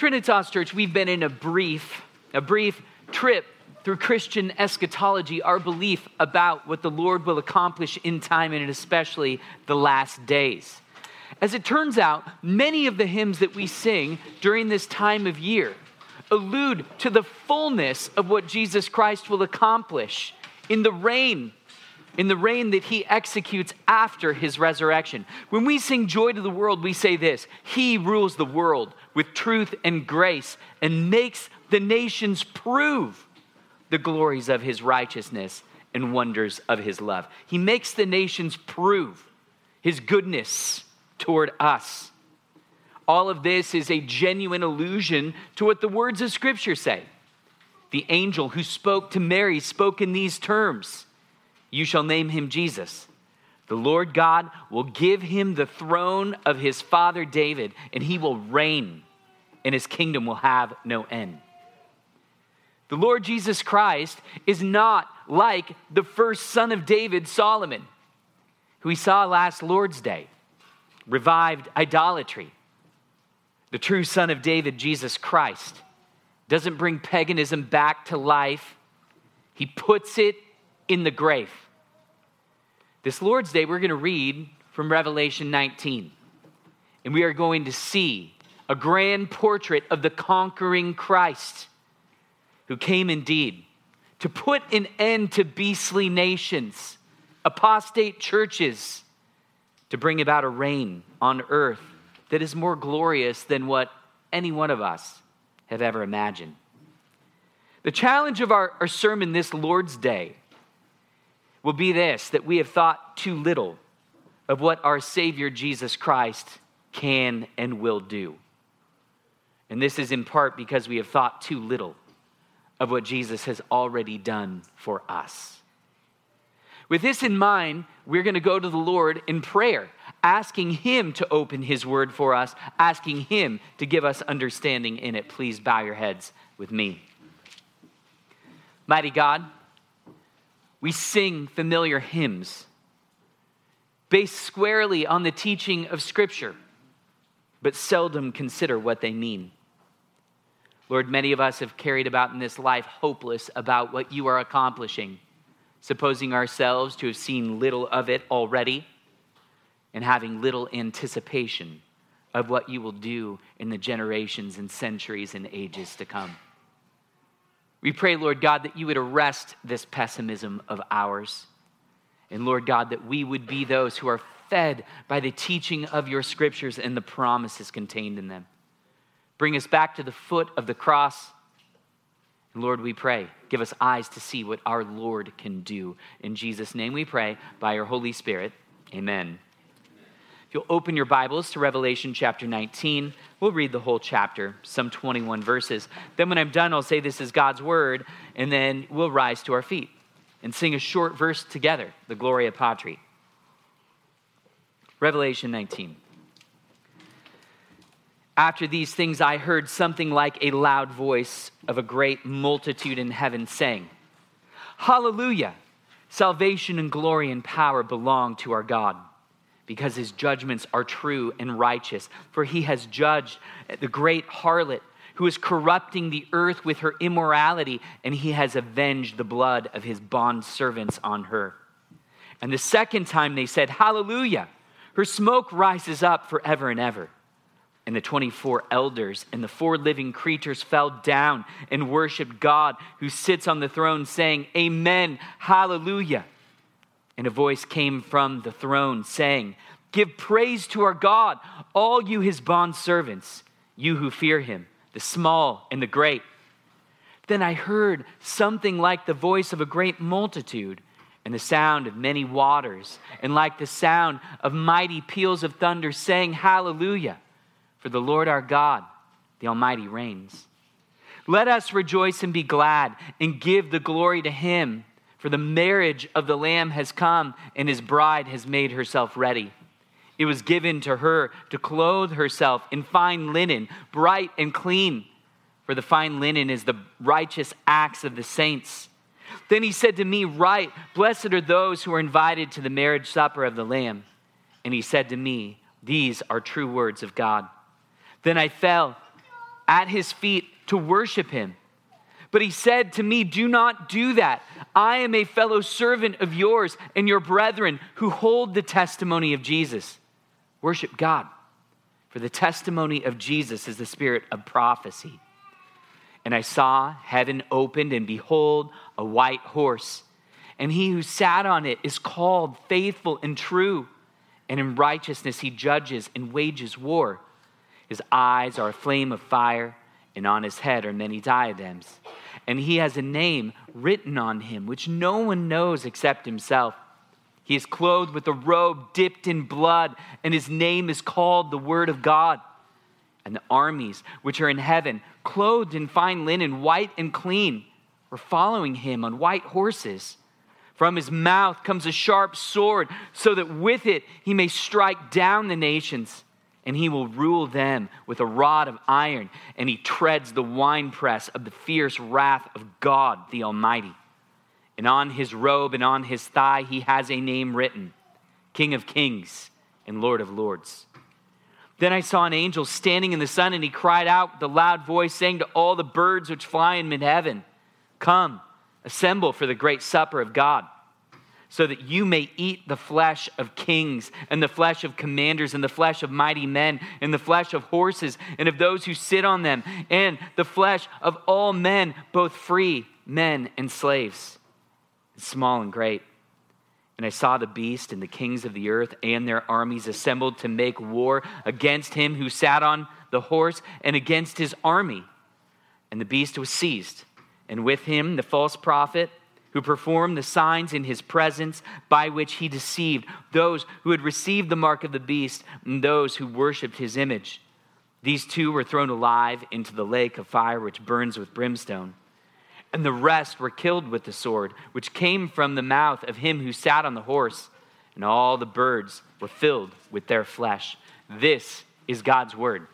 Trinitas Church, we've been in a brief, a brief trip through Christian eschatology, our belief about what the Lord will accomplish in time and especially the last days. As it turns out, many of the hymns that we sing during this time of year allude to the fullness of what Jesus Christ will accomplish in the reign in the reign that he executes after his resurrection. When we sing Joy to the World, we say this He rules the world with truth and grace and makes the nations prove the glories of his righteousness and wonders of his love. He makes the nations prove his goodness toward us. All of this is a genuine allusion to what the words of Scripture say. The angel who spoke to Mary spoke in these terms You shall name him Jesus. The Lord God will give him the throne of his father David, and he will reign, and his kingdom will have no end. The Lord Jesus Christ is not like the first son of David, Solomon, who we saw last Lord's Day, revived idolatry. The true son of David, Jesus Christ, doesn't bring paganism back to life, he puts it in the grave. This Lord's Day, we're going to read from Revelation 19, and we are going to see a grand portrait of the conquering Christ who came indeed to put an end to beastly nations, apostate churches, to bring about a reign on earth that is more glorious than what any one of us have ever imagined. The challenge of our, our sermon this Lord's Day will be this that we have thought too little of what our Savior Jesus Christ can and will do. And this is in part because we have thought too little of what Jesus has already done for us. With this in mind, we're going to go to the Lord in prayer, asking Him to open His word for us, asking Him to give us understanding in it. Please bow your heads with me. Mighty God, we sing familiar hymns based squarely on the teaching of Scripture, but seldom consider what they mean. Lord, many of us have carried about in this life hopeless about what you are accomplishing, supposing ourselves to have seen little of it already and having little anticipation of what you will do in the generations and centuries and ages to come. We pray, Lord God, that you would arrest this pessimism of ours. And Lord God, that we would be those who are fed by the teaching of your scriptures and the promises contained in them. Bring us back to the foot of the cross. And Lord, we pray, give us eyes to see what our Lord can do. In Jesus' name we pray, by your Holy Spirit. Amen. If you'll open your Bibles to Revelation chapter 19, we'll read the whole chapter, some 21 verses. Then, when I'm done, I'll say this is God's word, and then we'll rise to our feet and sing a short verse together, the Gloria Patri. Revelation 19. After these things, I heard something like a loud voice of a great multitude in heaven saying, Hallelujah! Salvation and glory and power belong to our God, because his judgments are true and righteous. For he has judged the great harlot who is corrupting the earth with her immorality, and he has avenged the blood of his bond servants on her. And the second time they said, Hallelujah! Her smoke rises up forever and ever. And the 24 elders and the four living creatures fell down and worshiped God who sits on the throne, saying, Amen, Hallelujah. And a voice came from the throne saying, Give praise to our God, all you his bondservants, you who fear him, the small and the great. Then I heard something like the voice of a great multitude and the sound of many waters, and like the sound of mighty peals of thunder, saying, Hallelujah. For the Lord our God, the Almighty, reigns. Let us rejoice and be glad and give the glory to Him, for the marriage of the Lamb has come and His bride has made herself ready. It was given to her to clothe herself in fine linen, bright and clean, for the fine linen is the righteous acts of the saints. Then he said to me, Right, blessed are those who are invited to the marriage supper of the Lamb. And he said to me, These are true words of God. Then I fell at his feet to worship him. But he said to me, Do not do that. I am a fellow servant of yours and your brethren who hold the testimony of Jesus. Worship God, for the testimony of Jesus is the spirit of prophecy. And I saw heaven opened, and behold, a white horse. And he who sat on it is called faithful and true. And in righteousness he judges and wages war. His eyes are a flame of fire, and on his head are many diadems. And he has a name written on him, which no one knows except himself. He is clothed with a robe dipped in blood, and his name is called the Word of God. And the armies which are in heaven, clothed in fine linen, white and clean, were following him on white horses. From his mouth comes a sharp sword, so that with it he may strike down the nations, and he will rule them with a rod of iron, and he treads the winepress of the fierce wrath of God the Almighty. And on his robe and on his thigh he has a name written King of Kings and Lord of Lords. Then I saw an angel standing in the sun, and he cried out with a loud voice, saying to all the birds which fly in mid heaven, Come, assemble for the great supper of God, so that you may eat the flesh of kings, and the flesh of commanders, and the flesh of mighty men, and the flesh of horses, and of those who sit on them, and the flesh of all men, both free men and slaves, small and great. And I saw the beast and the kings of the earth and their armies assembled to make war against him who sat on the horse and against his army. And the beast was seized, and with him the false prophet who performed the signs in his presence by which he deceived those who had received the mark of the beast and those who worshiped his image. These two were thrown alive into the lake of fire which burns with brimstone and the rest were killed with the sword, which came from the mouth of him who sat on the horse, and all the birds were filled with their flesh. This is God's word.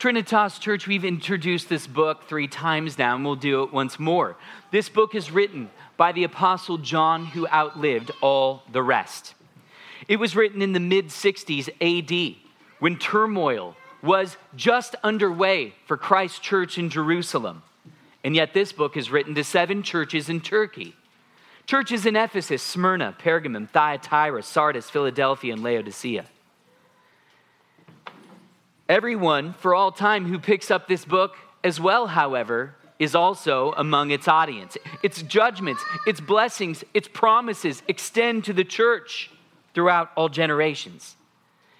Trinitas Church, we've introduced this book three times now, and we'll do it once more. This book is written by the Apostle John, who outlived all the rest. It was written in the mid 60s AD when turmoil was just underway for Christ's church in Jerusalem. And yet, this book is written to seven churches in Turkey churches in Ephesus, Smyrna, Pergamum, Thyatira, Sardis, Philadelphia, and Laodicea. Everyone for all time who picks up this book as well, however, is also among its audience. Its judgments, its blessings, its promises extend to the church throughout all generations.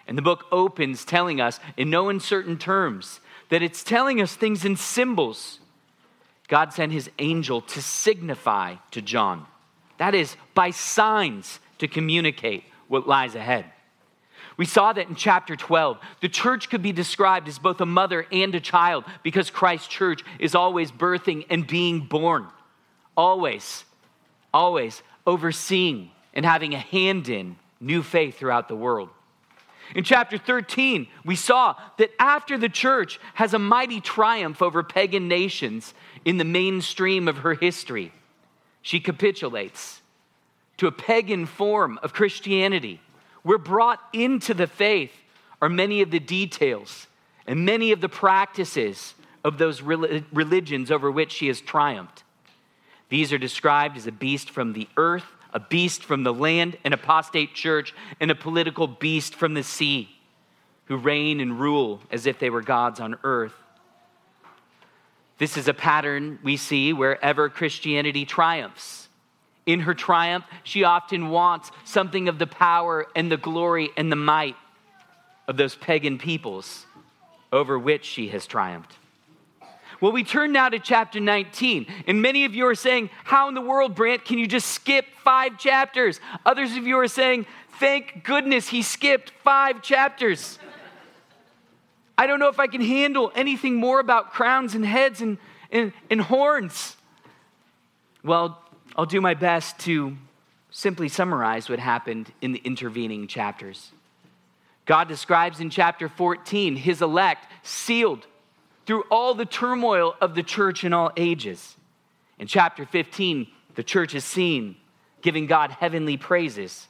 And the book opens telling us, in no uncertain terms, that it's telling us things in symbols. God sent his angel to signify to John. That is, by signs to communicate what lies ahead. We saw that in chapter 12. The church could be described as both a mother and a child because Christ's church is always birthing and being born. Always, always overseeing and having a hand in new faith throughout the world. In chapter 13, we saw that after the church has a mighty triumph over pagan nations in the mainstream of her history, she capitulates to a pagan form of Christianity. We're brought into the faith are many of the details and many of the practices of those religions over which she has triumphed. These are described as a beast from the earth a beast from the land, an apostate church, and a political beast from the sea who reign and rule as if they were gods on earth. This is a pattern we see wherever Christianity triumphs. In her triumph, she often wants something of the power and the glory and the might of those pagan peoples over which she has triumphed. Well, we turn now to chapter 19, and many of you are saying, How in the world, Brant, can you just skip five chapters? Others of you are saying, Thank goodness he skipped five chapters. I don't know if I can handle anything more about crowns and heads and, and, and horns. Well, I'll do my best to simply summarize what happened in the intervening chapters. God describes in chapter 14 his elect sealed through all the turmoil of the church in all ages. In chapter 15, the church is seen giving God heavenly praises.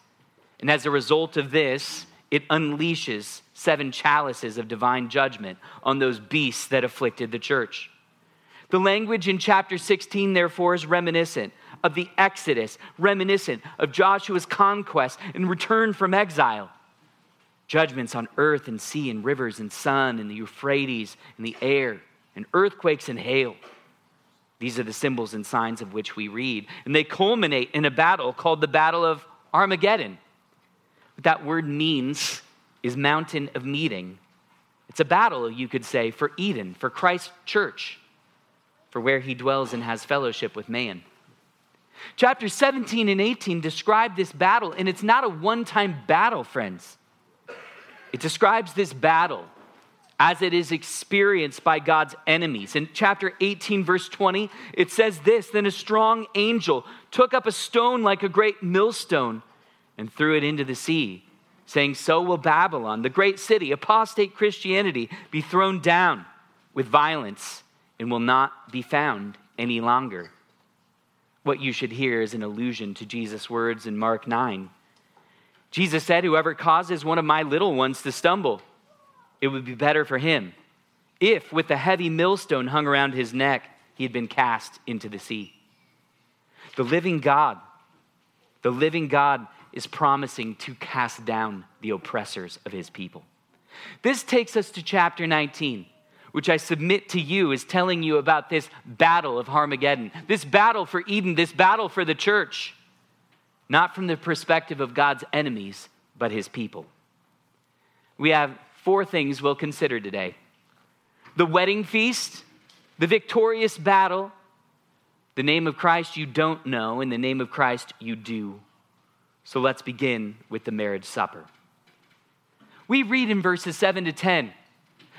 And as a result of this, it unleashes seven chalices of divine judgment on those beasts that afflicted the church. The language in chapter 16, therefore, is reminiscent of the Exodus, reminiscent of Joshua's conquest and return from exile. Judgments on earth and sea and rivers and sun and the Euphrates and the air and earthquakes and hail. These are the symbols and signs of which we read. And they culminate in a battle called the Battle of Armageddon. What that word means is mountain of meeting. It's a battle, you could say, for Eden, for Christ's church, for where he dwells and has fellowship with man. Chapter 17 and 18 describe this battle, and it's not a one time battle, friends. It describes this battle as it is experienced by God's enemies. In chapter 18, verse 20, it says this Then a strong angel took up a stone like a great millstone and threw it into the sea, saying, So will Babylon, the great city, apostate Christianity, be thrown down with violence and will not be found any longer. What you should hear is an allusion to Jesus' words in Mark 9. Jesus said, Whoever causes one of my little ones to stumble, it would be better for him if, with the heavy millstone hung around his neck, he had been cast into the sea. The living God, the living God is promising to cast down the oppressors of his people. This takes us to chapter 19, which I submit to you is telling you about this battle of Armageddon, this battle for Eden, this battle for the church, not from the perspective of God's enemies, but his people. We have four things we'll consider today the wedding feast, the victorious battle, the name of Christ you don't know, and the name of Christ you do. So let's begin with the marriage supper. We read in verses 7 to 10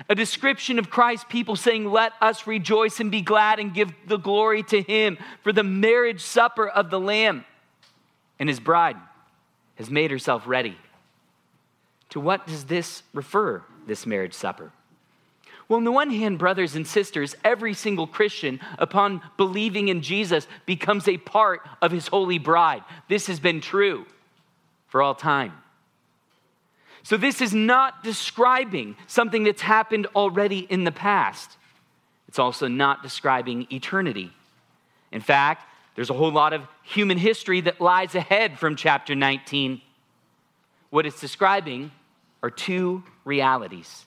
a description of Christ's people saying, Let us rejoice and be glad and give the glory to him for the marriage supper of the Lamb. And his bride has made herself ready. To what does this refer, this marriage supper? Well, on the one hand, brothers and sisters, every single Christian, upon believing in Jesus, becomes a part of his holy bride. This has been true for all time. So, this is not describing something that's happened already in the past. It's also not describing eternity. In fact, there's a whole lot of human history that lies ahead from chapter 19. What it's describing are two realities.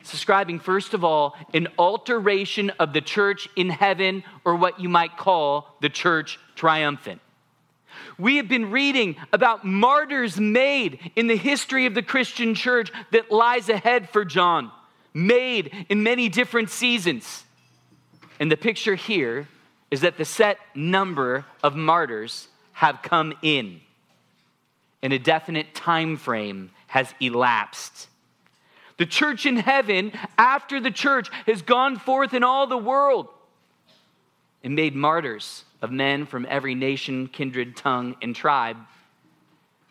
It's describing, first of all, an alteration of the church in heaven, or what you might call the church triumphant. We have been reading about martyrs made in the history of the Christian church that lies ahead for John, made in many different seasons. And the picture here is that the set number of martyrs have come in and a definite time frame has elapsed. The church in heaven, after the church has gone forth in all the world and made martyrs of men from every nation, kindred, tongue, and tribe,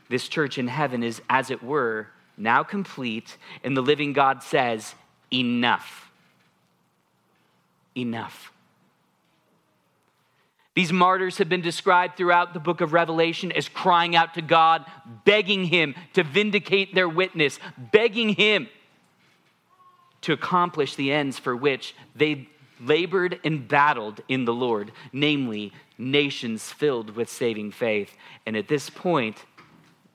this church in heaven is, as it were, now complete, and the living God says, Enough. Enough. These martyrs have been described throughout the book of Revelation as crying out to God, begging Him to vindicate their witness, begging Him to accomplish the ends for which they labored and battled in the Lord, namely, nations filled with saving faith. And at this point,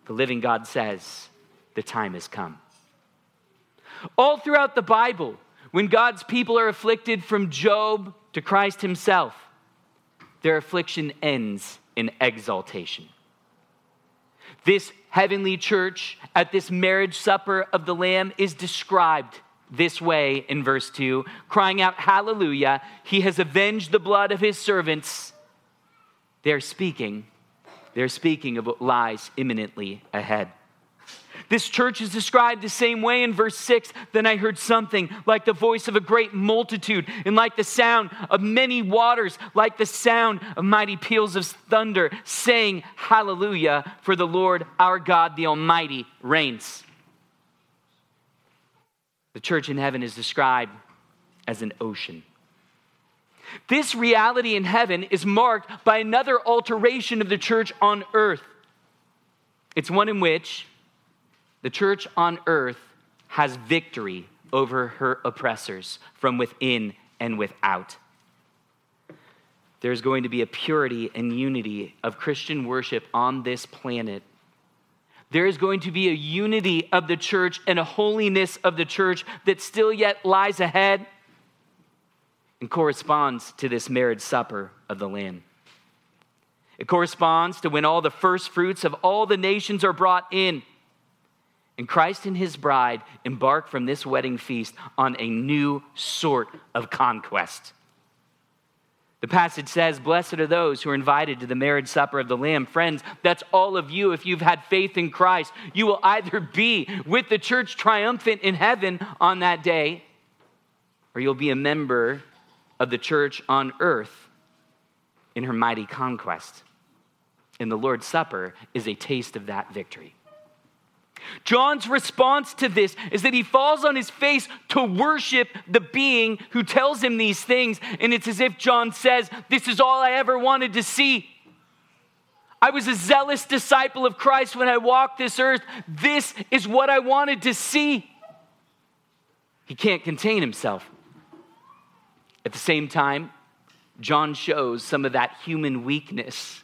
the living God says, The time has come. All throughout the Bible, when God's people are afflicted from Job to Christ Himself, their affliction ends in exaltation. This heavenly church at this marriage supper of the Lamb is described this way in verse 2, crying out, Hallelujah, he has avenged the blood of his servants. They're speaking, they're speaking of what lies imminently ahead. This church is described the same way in verse 6. Then I heard something like the voice of a great multitude, and like the sound of many waters, like the sound of mighty peals of thunder, saying, Hallelujah, for the Lord our God, the Almighty, reigns. The church in heaven is described as an ocean. This reality in heaven is marked by another alteration of the church on earth. It's one in which the church on earth has victory over her oppressors from within and without. There's going to be a purity and unity of Christian worship on this planet. There is going to be a unity of the church and a holiness of the church that still yet lies ahead and corresponds to this marriage supper of the Lamb. It corresponds to when all the first fruits of all the nations are brought in. And Christ and his bride embark from this wedding feast on a new sort of conquest. The passage says, Blessed are those who are invited to the marriage supper of the Lamb. Friends, that's all of you. If you've had faith in Christ, you will either be with the church triumphant in heaven on that day, or you'll be a member of the church on earth in her mighty conquest. And the Lord's Supper is a taste of that victory. John's response to this is that he falls on his face to worship the being who tells him these things. And it's as if John says, This is all I ever wanted to see. I was a zealous disciple of Christ when I walked this earth. This is what I wanted to see. He can't contain himself. At the same time, John shows some of that human weakness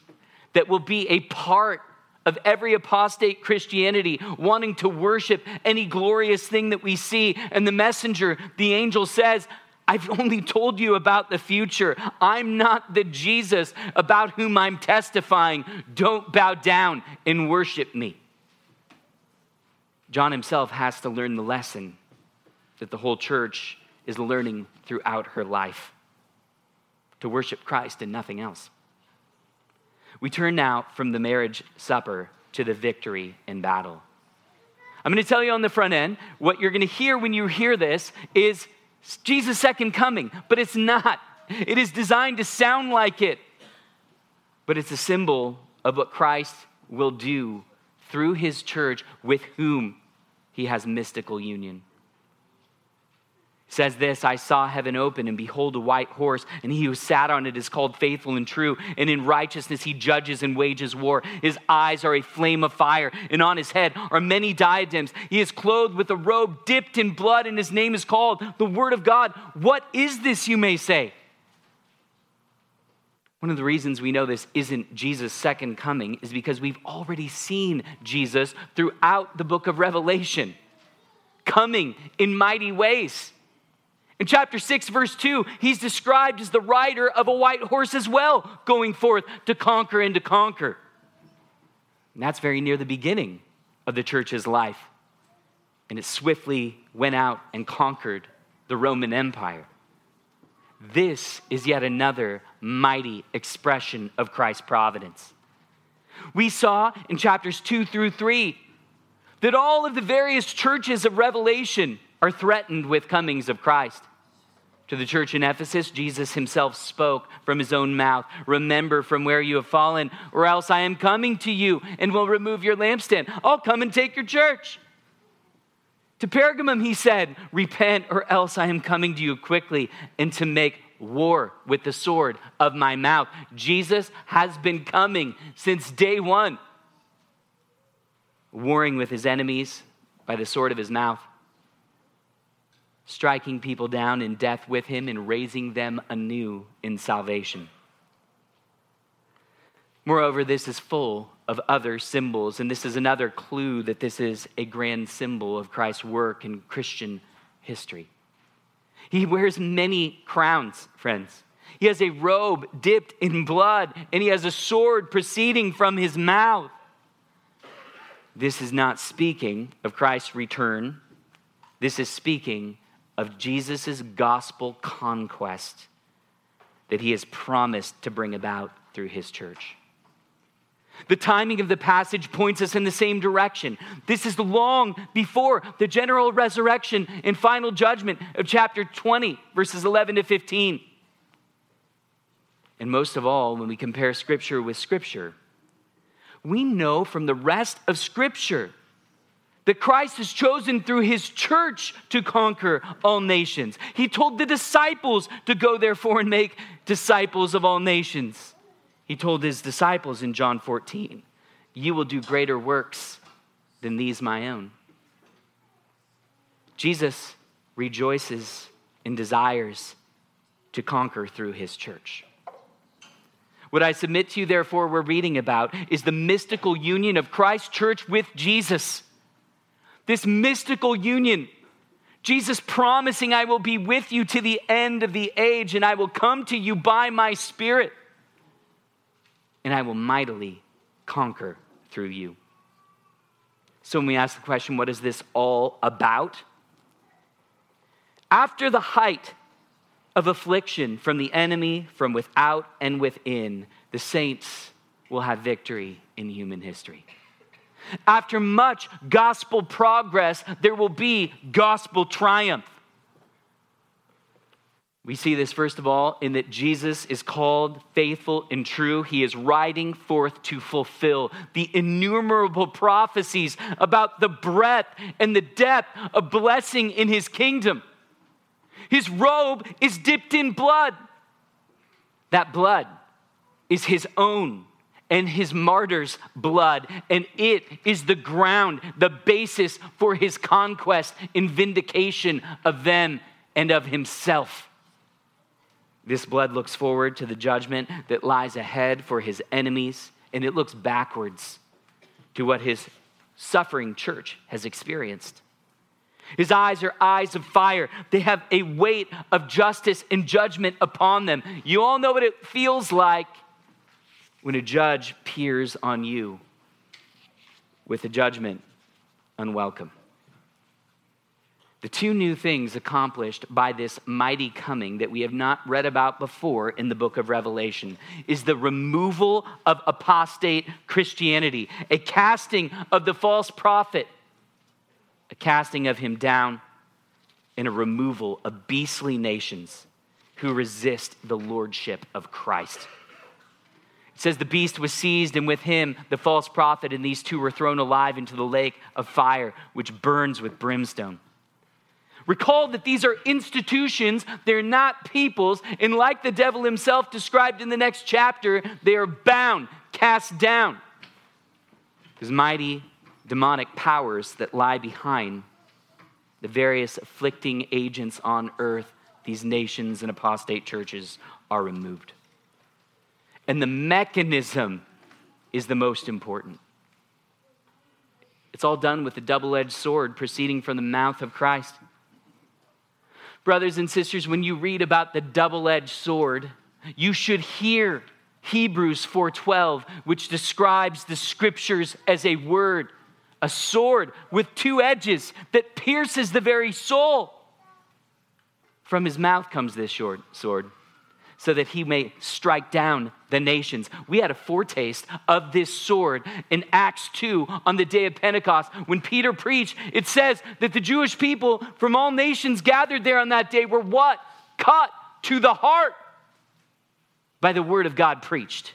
that will be a part of every apostate Christianity, wanting to worship any glorious thing that we see. And the messenger, the angel says, I've only told you about the future. I'm not the Jesus about whom I'm testifying. Don't bow down and worship me. John himself has to learn the lesson that the whole church is learning throughout her life to worship Christ and nothing else. We turn now from the marriage supper to the victory in battle. I'm going to tell you on the front end what you're going to hear when you hear this is Jesus' second coming, but it's not. It is designed to sound like it, but it's a symbol of what Christ will do through his church with whom he has mystical union says this I saw heaven open, and behold, a white horse, and he who sat on it is called faithful and true, and in righteousness he judges and wages war. His eyes are a flame of fire, and on his head are many diadems. He is clothed with a robe dipped in blood, and his name is called the Word of God. What is this, you may say? One of the reasons we know this isn't Jesus' second coming is because we've already seen Jesus throughout the book of Revelation coming in mighty ways. In chapter 6, verse 2, he's described as the rider of a white horse as well, going forth to conquer and to conquer. And that's very near the beginning of the church's life. And it swiftly went out and conquered the Roman Empire. This is yet another mighty expression of Christ's providence. We saw in chapters 2 through 3 that all of the various churches of Revelation are threatened with comings of Christ. To the church in Ephesus, Jesus himself spoke from his own mouth Remember from where you have fallen, or else I am coming to you and will remove your lampstand. I'll come and take your church. To Pergamum, he said, Repent, or else I am coming to you quickly and to make war with the sword of my mouth. Jesus has been coming since day one, warring with his enemies by the sword of his mouth striking people down in death with him and raising them anew in salvation. Moreover, this is full of other symbols, and this is another clue that this is a grand symbol of Christ's work in Christian history. He wears many crowns, friends. He has a robe dipped in blood, and he has a sword proceeding from his mouth. This is not speaking of Christ's return. This is speaking of Jesus' gospel conquest that he has promised to bring about through his church. The timing of the passage points us in the same direction. This is long before the general resurrection and final judgment of chapter 20, verses 11 to 15. And most of all, when we compare Scripture with Scripture, we know from the rest of Scripture that Christ has chosen through his church to conquer all nations. He told the disciples to go, therefore, and make disciples of all nations. He told his disciples in John 14, You will do greater works than these my own. Jesus rejoices and desires to conquer through his church. What I submit to you, therefore, we're reading about is the mystical union of Christ's church with Jesus. This mystical union. Jesus promising, I will be with you to the end of the age, and I will come to you by my Spirit, and I will mightily conquer through you. So, when we ask the question, what is this all about? After the height of affliction from the enemy, from without and within, the saints will have victory in human history. After much gospel progress, there will be gospel triumph. We see this, first of all, in that Jesus is called faithful and true. He is riding forth to fulfill the innumerable prophecies about the breadth and the depth of blessing in his kingdom. His robe is dipped in blood. That blood is his own and his martyrs' blood, and it is the ground, the basis for his conquest and vindication of them and of himself. This blood looks forward to the judgment that lies ahead for his enemies, and it looks backwards to what his suffering church has experienced. His eyes are eyes of fire. They have a weight of justice and judgment upon them. You all know what it feels like when a judge peers on you with a judgment unwelcome. The two new things accomplished by this mighty coming that we have not read about before in the book of Revelation is the removal of apostate Christianity, a casting of the false prophet a casting of him down, and a removal of beastly nations who resist the lordship of Christ. It says the beast was seized, and with him the false prophet, and these two were thrown alive into the lake of fire, which burns with brimstone. Recall that these are institutions, they're not peoples, and like the devil himself described in the next chapter, they are bound, cast down. His mighty demonic powers that lie behind the various afflicting agents on earth, these nations and apostate churches are removed. And the mechanism is the most important. It's all done with the double edged sword proceeding from the mouth of Christ. Brothers and sisters, when you read about the double edged sword, you should hear Hebrews 4:12 which describes the scriptures as a word a sword with two edges that pierces the very soul. From his mouth comes this sword, so that he may strike down the nations. We had a foretaste of this sword in Acts 2 on the day of Pentecost. When Peter preached, it says that the Jewish people from all nations gathered there on that day were what? Cut to the heart by the word of God preached.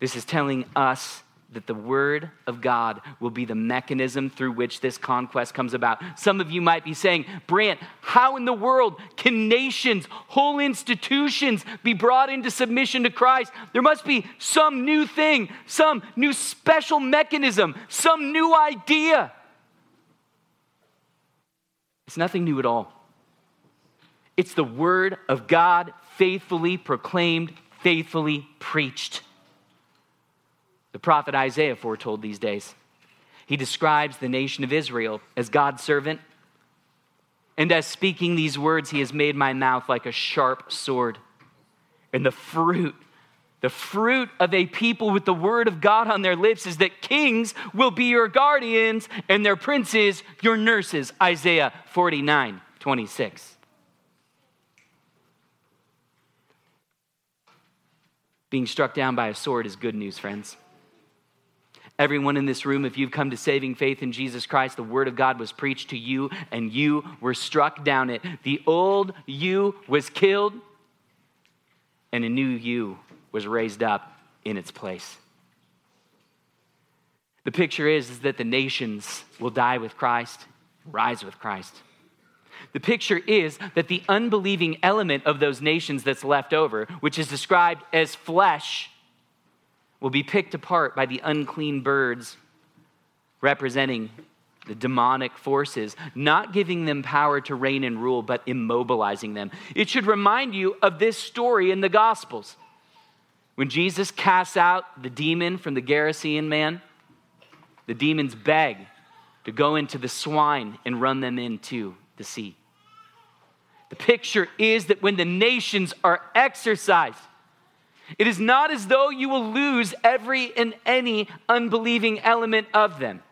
This is telling us that the Word of God will be the mechanism through which this conquest comes about. Some of you might be saying, Brant, how in the world can nations, whole institutions be brought into submission to Christ? There must be some new thing, some new special mechanism, some new idea. It's nothing new at all. It's the Word of God faithfully proclaimed, faithfully preached. The prophet Isaiah foretold these days. He describes the nation of Israel as God's servant. And as speaking these words, he has made my mouth like a sharp sword. And the fruit, the fruit of a people with the word of God on their lips is that kings will be your guardians and their princes your nurses. Isaiah 49 26. Being struck down by a sword is good news, friends. Everyone in this room, if you've come to saving faith in Jesus Christ, the Word of God was preached to you and you were struck down it. The old you was killed and a new you was raised up in its place. The picture is, is that the nations will die with Christ, rise with Christ. The picture is that the unbelieving element of those nations that's left over, which is described as flesh, will be picked apart by the unclean birds representing the demonic forces, not giving them power to reign and rule, but immobilizing them. It should remind you of this story in the Gospels. When Jesus casts out the demon from the Gerasene man, the demons beg to go into the swine and run them into the sea. The picture is that when the nations are exorcised, it is not as though you will lose every and any unbelieving element of them,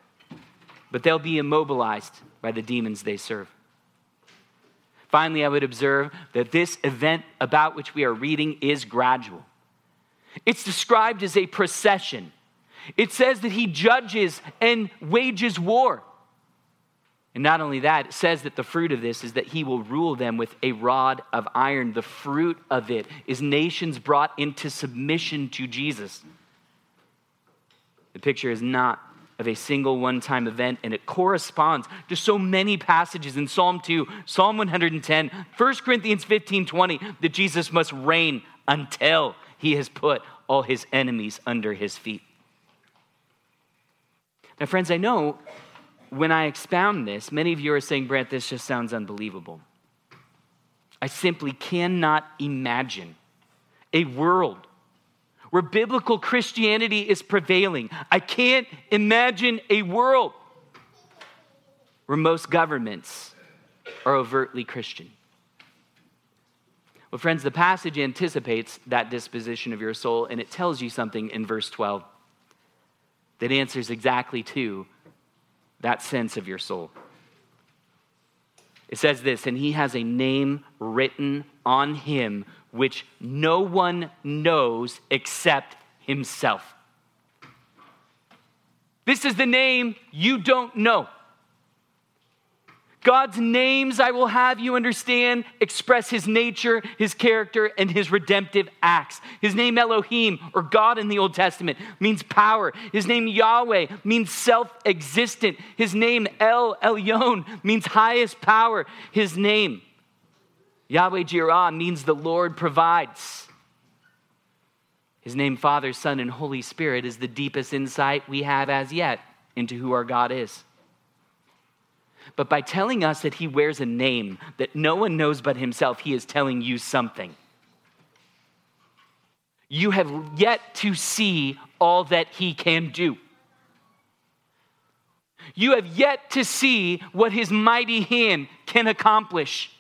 but they'll be immobilized by the demons they serve. Finally, I would observe that this event about which we are reading is gradual. It's described as a procession. It says that he judges and wages war. And not only that, it says that the fruit of this is that he will rule them with a rod of iron. The fruit of it is nations brought into submission to Jesus. The picture is not of a single one time event, and it corresponds to so many passages in Psalm 2, Psalm 110, 1 Corinthians 15 20, that Jesus must reign until he has put all his enemies under his feet. Now, friends, I know when I expound this, many of you are saying, Brant, this just sounds unbelievable. I simply cannot imagine a world where biblical Christianity is prevailing. I can't imagine a world where most governments are overtly Christian. Well, friends, the passage anticipates that disposition of your soul, and it tells you something in verse 12 that answers exactly to that sense of your soul. It says this, and he has a name written on him which no one knows except himself. This is the name you don't know. God's names, I will have you understand, express his nature, his character, and his redemptive acts. His name Elohim, or God in the Old Testament, means power. His name Yahweh means self existent. His name El Elyon means highest power. His name Yahweh Jireh means the Lord provides. His name, Father, Son, and Holy Spirit, is the deepest insight we have as yet into who our God is but by telling us that he wears a name that no one knows but himself, he is telling you something. You have yet to see all that he can do. You have yet to see what his mighty hand can accomplish.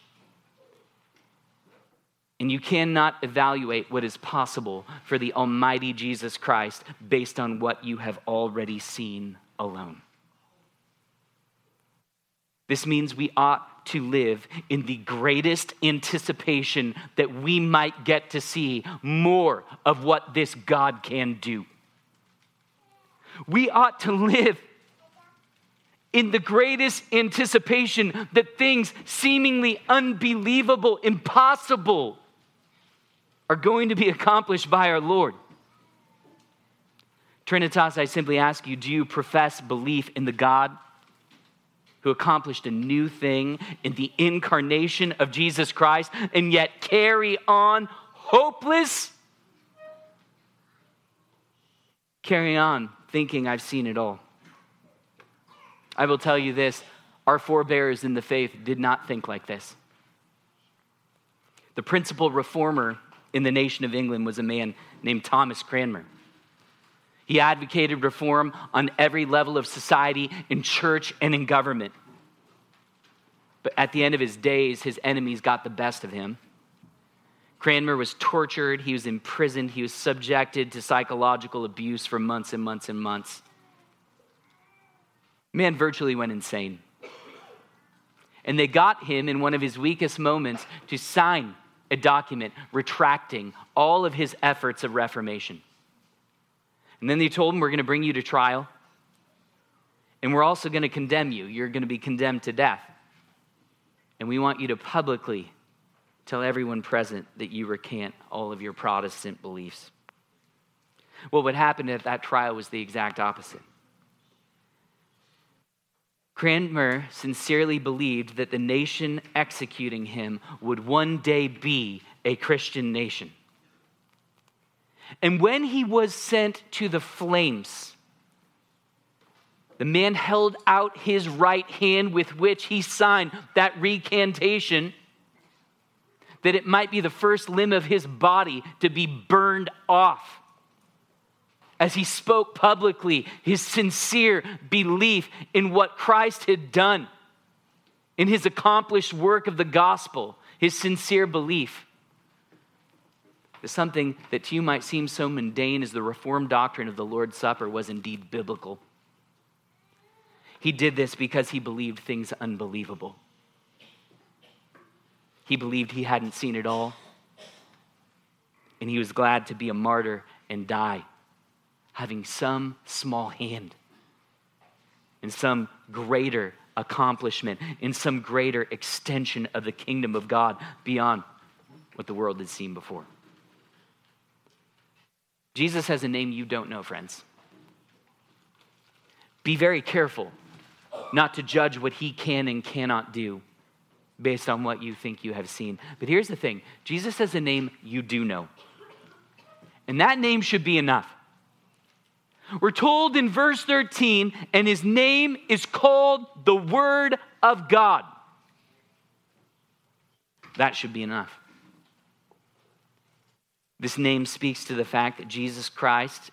And you cannot evaluate what is possible for the Almighty Jesus Christ based on what you have already seen alone. This means we ought to live in the greatest anticipation that we might get to see more of what this God can do. We ought to live in the greatest anticipation that things seemingly unbelievable, impossible, are going to be accomplished by our Lord. Trinitas, I simply ask you do you profess belief in the God who accomplished a new thing in the incarnation of Jesus Christ and yet carry on hopeless? Carry on thinking I've seen it all. I will tell you this our forebears in the faith did not think like this. The principal reformer in the nation of England was a man named Thomas Cranmer. He advocated reform on every level of society, in church, and in government. But at the end of his days, his enemies got the best of him. Cranmer was tortured, he was imprisoned, he was subjected to psychological abuse for months and months and months. Man virtually went insane. And they got him in one of his weakest moments to sign a document retracting all of his efforts of reformation. And then they told him, We're going to bring you to trial. And we're also going to condemn you. You're going to be condemned to death. And we want you to publicly tell everyone present that you recant all of your Protestant beliefs. Well, what happened at that trial was the exact opposite. Cranmer sincerely believed that the nation executing him would one day be a Christian nation. And when he was sent to the flames, The man held out his right hand with which he signed that recantation that it might be the first limb of his body to be burned off. As he spoke publicly his sincere belief in what Christ had done, in his accomplished work of the gospel, his sincere belief. Something that to you might seem so mundane as the Reformed doctrine of the Lord's Supper was indeed biblical. He did this because he believed things unbelievable. He believed he hadn't seen it all. And he was glad to be a martyr and die, having some small hand in some greater accomplishment, in some greater extension of the kingdom of God beyond what the world had seen before. Jesus has a name you don't know, friends. Be very careful not to judge what he can and cannot do based on what you think you have seen. But here's the thing Jesus has a name you do know, and that name should be enough. We're told in verse 13, and his name is called the Word of God. That should be enough. This name speaks to the fact that Jesus Christ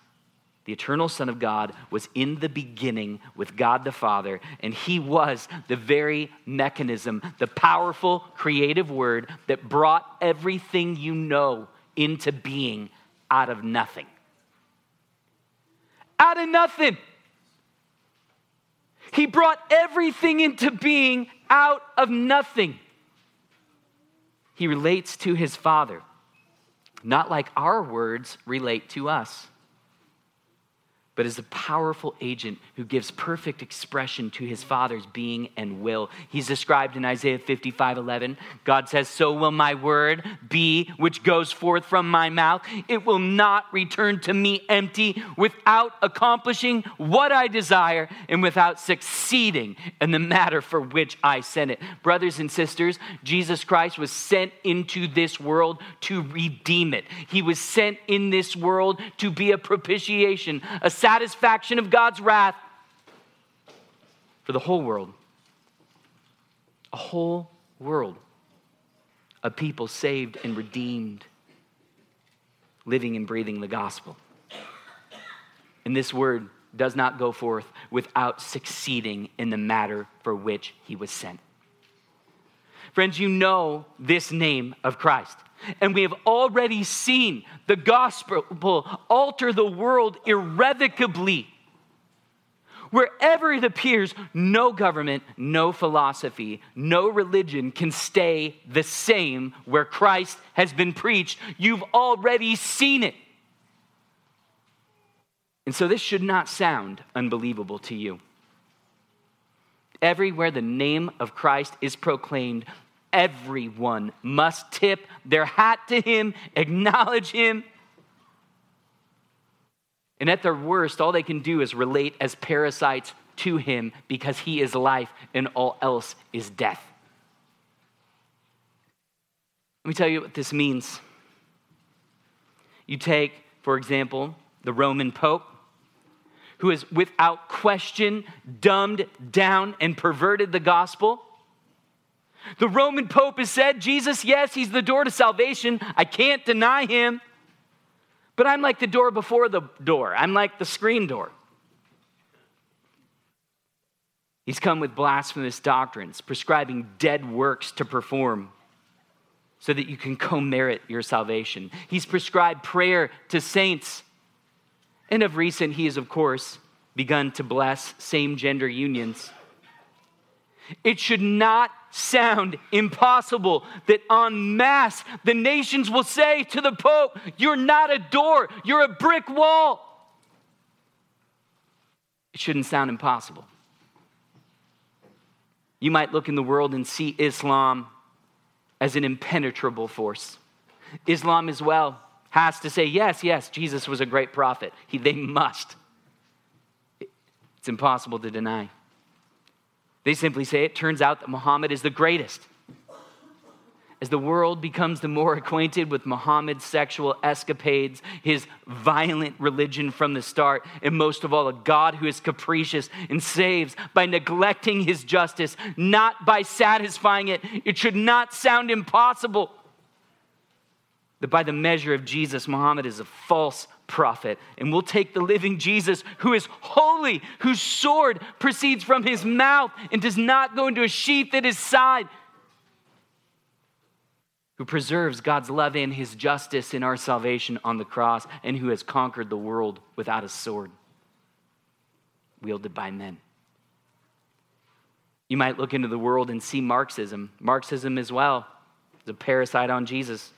the eternal Son of God, was in the beginning with God the Father, and He was the very mechanism, the powerful creative word that brought everything you know into being out of nothing. Out of nothing. He brought everything into being out of nothing. He relates to his Father, not like our words relate to us but is a powerful agent who gives perfect expression to his Father's being and will. He's described in Isaiah 55 11. God says, So will my word be which goes forth from my mouth. It will not return to me empty without accomplishing what I desire and without succeeding in the matter for which I sent it. Brothers and sisters, Jesus Christ was sent into this world to redeem it. He was sent in this world to be a propitiation, a satisfaction of God's wrath for the whole world. A whole world of people saved and redeemed, living and breathing the gospel. And this word does not go forth without succeeding in the matter for which he was sent. Friends, you know this name of Christ. And we have already seen the gospel alter the world irrevocably. Wherever it appears, no government, no philosophy, no religion can stay the same where Christ has been preached. You've already seen it. And so this should not sound unbelievable to you. Everywhere the name of Christ is proclaimed, everyone must tip their hat to him, acknowledge him. And at their worst, all they can do is relate as parasites to him because he is life and all else is death. Let me tell you what this means. You take, for example, the Roman Pope, who has without question dumbed down and perverted the gospel. The Roman Pope has said, Jesus, yes, he's the door to salvation. I can't deny him. But I'm like the door before the door, I'm like the screen door. He's come with blasphemous doctrines, prescribing dead works to perform so that you can co merit your salvation. He's prescribed prayer to saints. And of recent, he has, of course, begun to bless same gender unions. It should not sound impossible that en masse the nations will say to the Pope, You're not a door, you're a brick wall. It shouldn't sound impossible. You might look in the world and see Islam as an impenetrable force. Islam, as well, has to say, Yes, yes, Jesus was a great prophet. He, they must. It's impossible to deny. They simply say it turns out that Muhammad is the greatest. as the world becomes the more acquainted with Muhammad's sexual escapades, his violent religion from the start, and most of all, a God who is capricious and saves by neglecting his justice, not by satisfying it, it should not sound impossible that by the measure of Jesus, Muhammad is a false prophet. And we'll take the living Jesus, who is holy, whose sword proceeds from his mouth and does not go into a sheath at his side who preserves God's love and his justice in our salvation on the cross, and who has conquered the world without a sword wielded by men. You might look into the world and see Marxism. Marxism as well is a parasite on Jesus.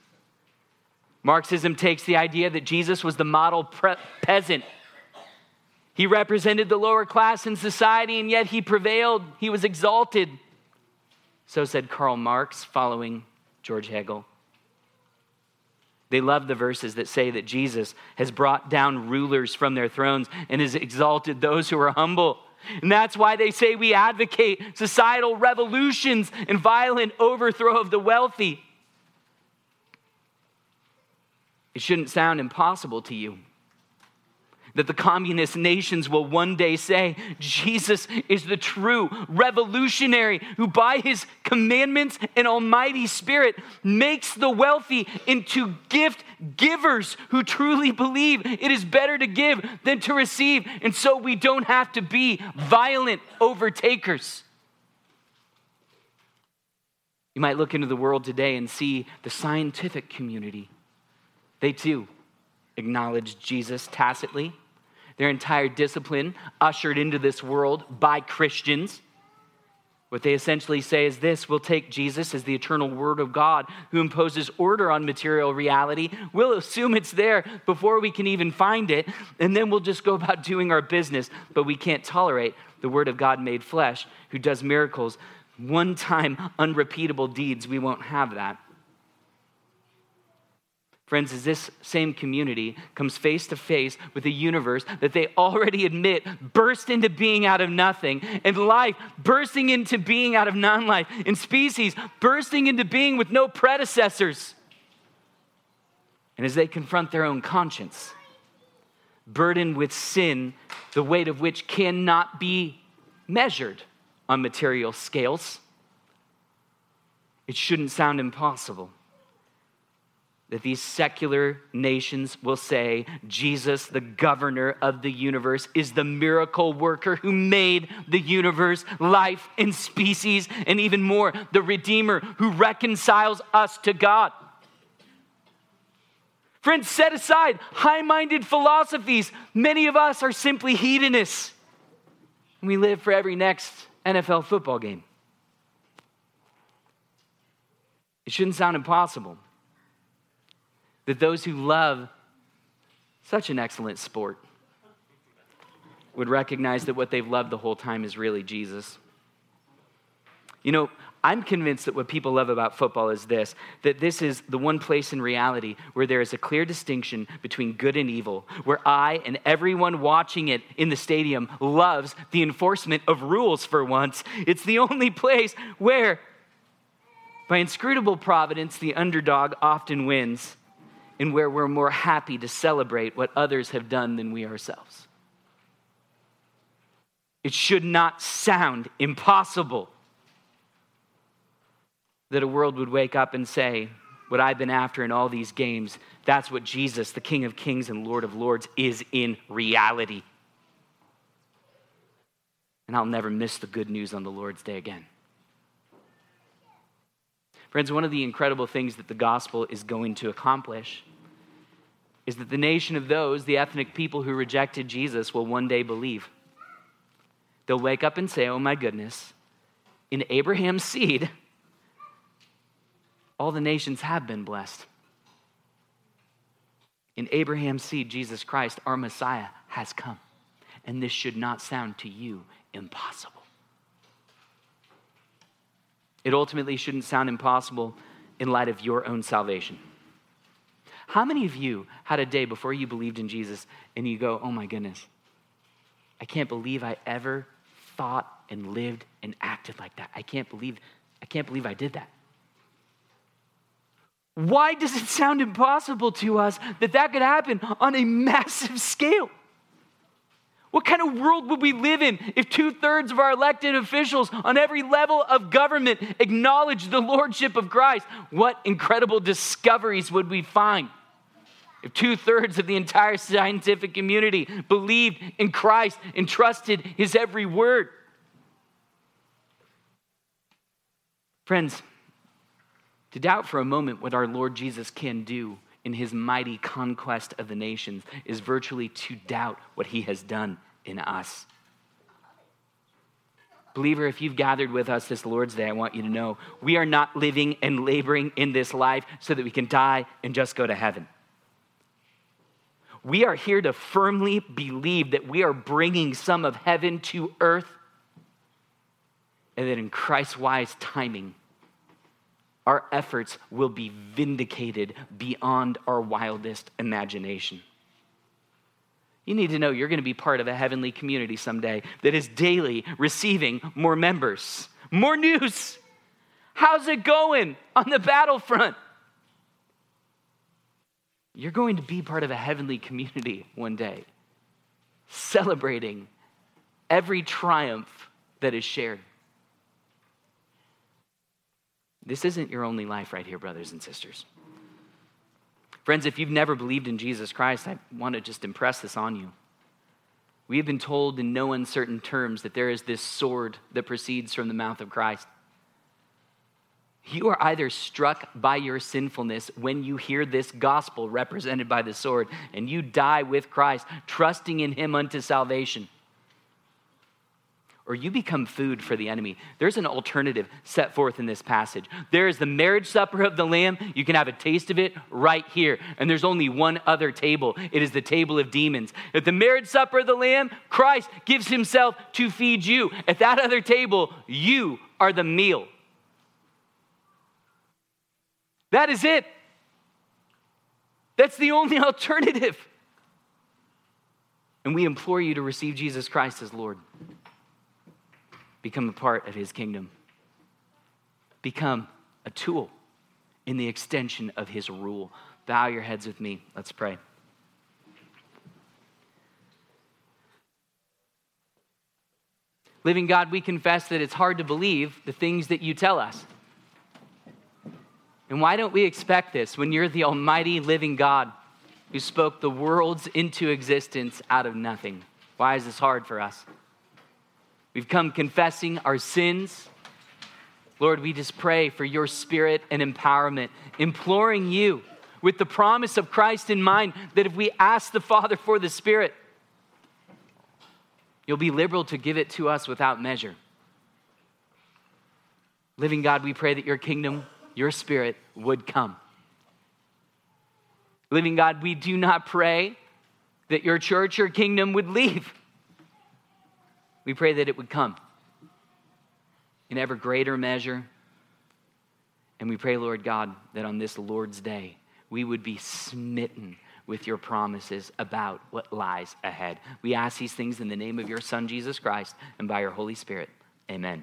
Marxism takes the idea that Jesus was the model pre- peasant. He represented the lower class in society, and yet he prevailed. He was exalted. So said Karl Marx, following George Hegel. They love the verses that say that Jesus has brought down rulers from their thrones and has exalted those who are humble. And that's why they say we advocate societal revolutions and violent overthrow of the wealthy. It shouldn't sound impossible to you that the communist nations will one day say Jesus is the true revolutionary who, by his commandments and almighty spirit, makes the wealthy into gift givers who truly believe it is better to give than to receive. And so we don't have to be violent overtakers. You might look into the world today and see the scientific community. They too acknowledge Jesus tacitly their entire discipline ushered into this world by Christians. What they essentially say is this we'll take Jesus as the eternal Word of God who imposes order on material reality. We'll assume it's there before we can even find it, and then we'll just go about doing our business. But we can't tolerate the Word of God made flesh who does miracles, one time, unrepeatable deeds. We won't have that. Friends, as this same community comes face to face with a universe that they already admit burst into being out of nothing, and life bursting into being out of non life, and species bursting into being with no predecessors. And as they confront their own conscience, burdened with sin, the weight of which cannot be measured on material scales, it shouldn't sound impossible that these secular nations will say Jesus, the governor of the universe, is the miracle worker who made the universe, life, and species, and even more, the Redeemer who reconciles us to God. Friends, set aside high minded philosophies. Many of us are simply hedonists. We live for every next NFL football game. It shouldn't sound impossible that those who love such an excellent sport would recognize that what they've loved the whole time is really Jesus. You know, I'm convinced that what people love about football is this that this is the one place in reality where there is a clear distinction between good and evil, where I and everyone watching it in the stadium loves the enforcement of rules for once. It's the only place where, by inscrutable providence, the underdog often wins and where we're more happy to celebrate what others have done than we ourselves. It should not sound impossible that a world would wake up and say, What I've been after in all these games, that's what Jesus, the King of Kings and Lord of Lords, is in reality. And I'll never miss the good news on the Lord's day again. Friends, one of the incredible things that the gospel is going to accomplish is that the nation of those, the ethnic people who rejected Jesus, will one day believe. They'll wake up and say, Oh my goodness, in Abraham's seed, all the nations have been blessed. In Abraham's seed, Jesus Christ, our Messiah, has come. And this should not sound to you impossible. It ultimately shouldn't sound impossible in light of your own salvation. How many of you had a day before you believed in Jesus and you go, oh my goodness, I can't believe I ever thought and lived and acted like that. I can't believe, I can't believe I did that. Why does it sound impossible to us that that could happen on a massive scale? What kind of world would we live in if two thirds of our elected officials on every level of government acknowledged the lordship of Christ? What incredible discoveries would we find? If two thirds of the entire scientific community believed in Christ and trusted his every word. Friends, to doubt for a moment what our Lord Jesus can do in his mighty conquest of the nations is virtually to doubt what he has done in us. Believer, if you've gathered with us this Lord's Day, I want you to know we are not living and laboring in this life so that we can die and just go to heaven. We are here to firmly believe that we are bringing some of heaven to earth and that in Christ's wise timing, our efforts will be vindicated beyond our wildest imagination. You need to know you're going to be part of a heavenly community someday that is daily receiving more members, more news. How's it going on the battlefront? You're going to be part of a heavenly community one day, celebrating every triumph that is shared. This isn't your only life right here, brothers and sisters. Friends, if you've never believed in Jesus Christ, I want to just impress this on you. We have been told in no uncertain terms that there is this sword that proceeds from the mouth of Christ. You are either struck by your sinfulness when you hear this gospel represented by the sword, and you die with Christ, trusting in Him unto salvation or you become food for the enemy. There's an alternative set forth in this passage. There is the marriage supper of the Lamb. You can have a taste of it right here. And there's only one other table it is the table of demons. At the marriage supper of the Lamb, Christ gives himself to feed you. At that other table, you are the meal. That is it. That's the only alternative. And we implore you to receive Jesus Christ as Lord become a part of his kingdom, become a tool in the extension of his rule. Bow your heads with me. Let's pray. Living God, we confess that it's hard to believe the things that you tell us. And why don't we expect this when you're the almighty living God who spoke the worlds into existence out of nothing? Why is this hard for us? We've come confessing our sins. Lord, we just pray for your spirit and empowerment, imploring you with the promise of Christ in mind that if we ask the Father for the Spirit, you'll be liberal to give it to us without measure. Living God, we pray that your kingdom, your spirit would come. Living God, we do not pray that your church, your kingdom would leave. We pray that it would come in ever greater measure. And we pray, Lord God, that on this Lord's day, we would be smitten with your promises about what lies ahead. We ask these things in the name of your Son, Jesus Christ, and by your Holy Spirit. Amen.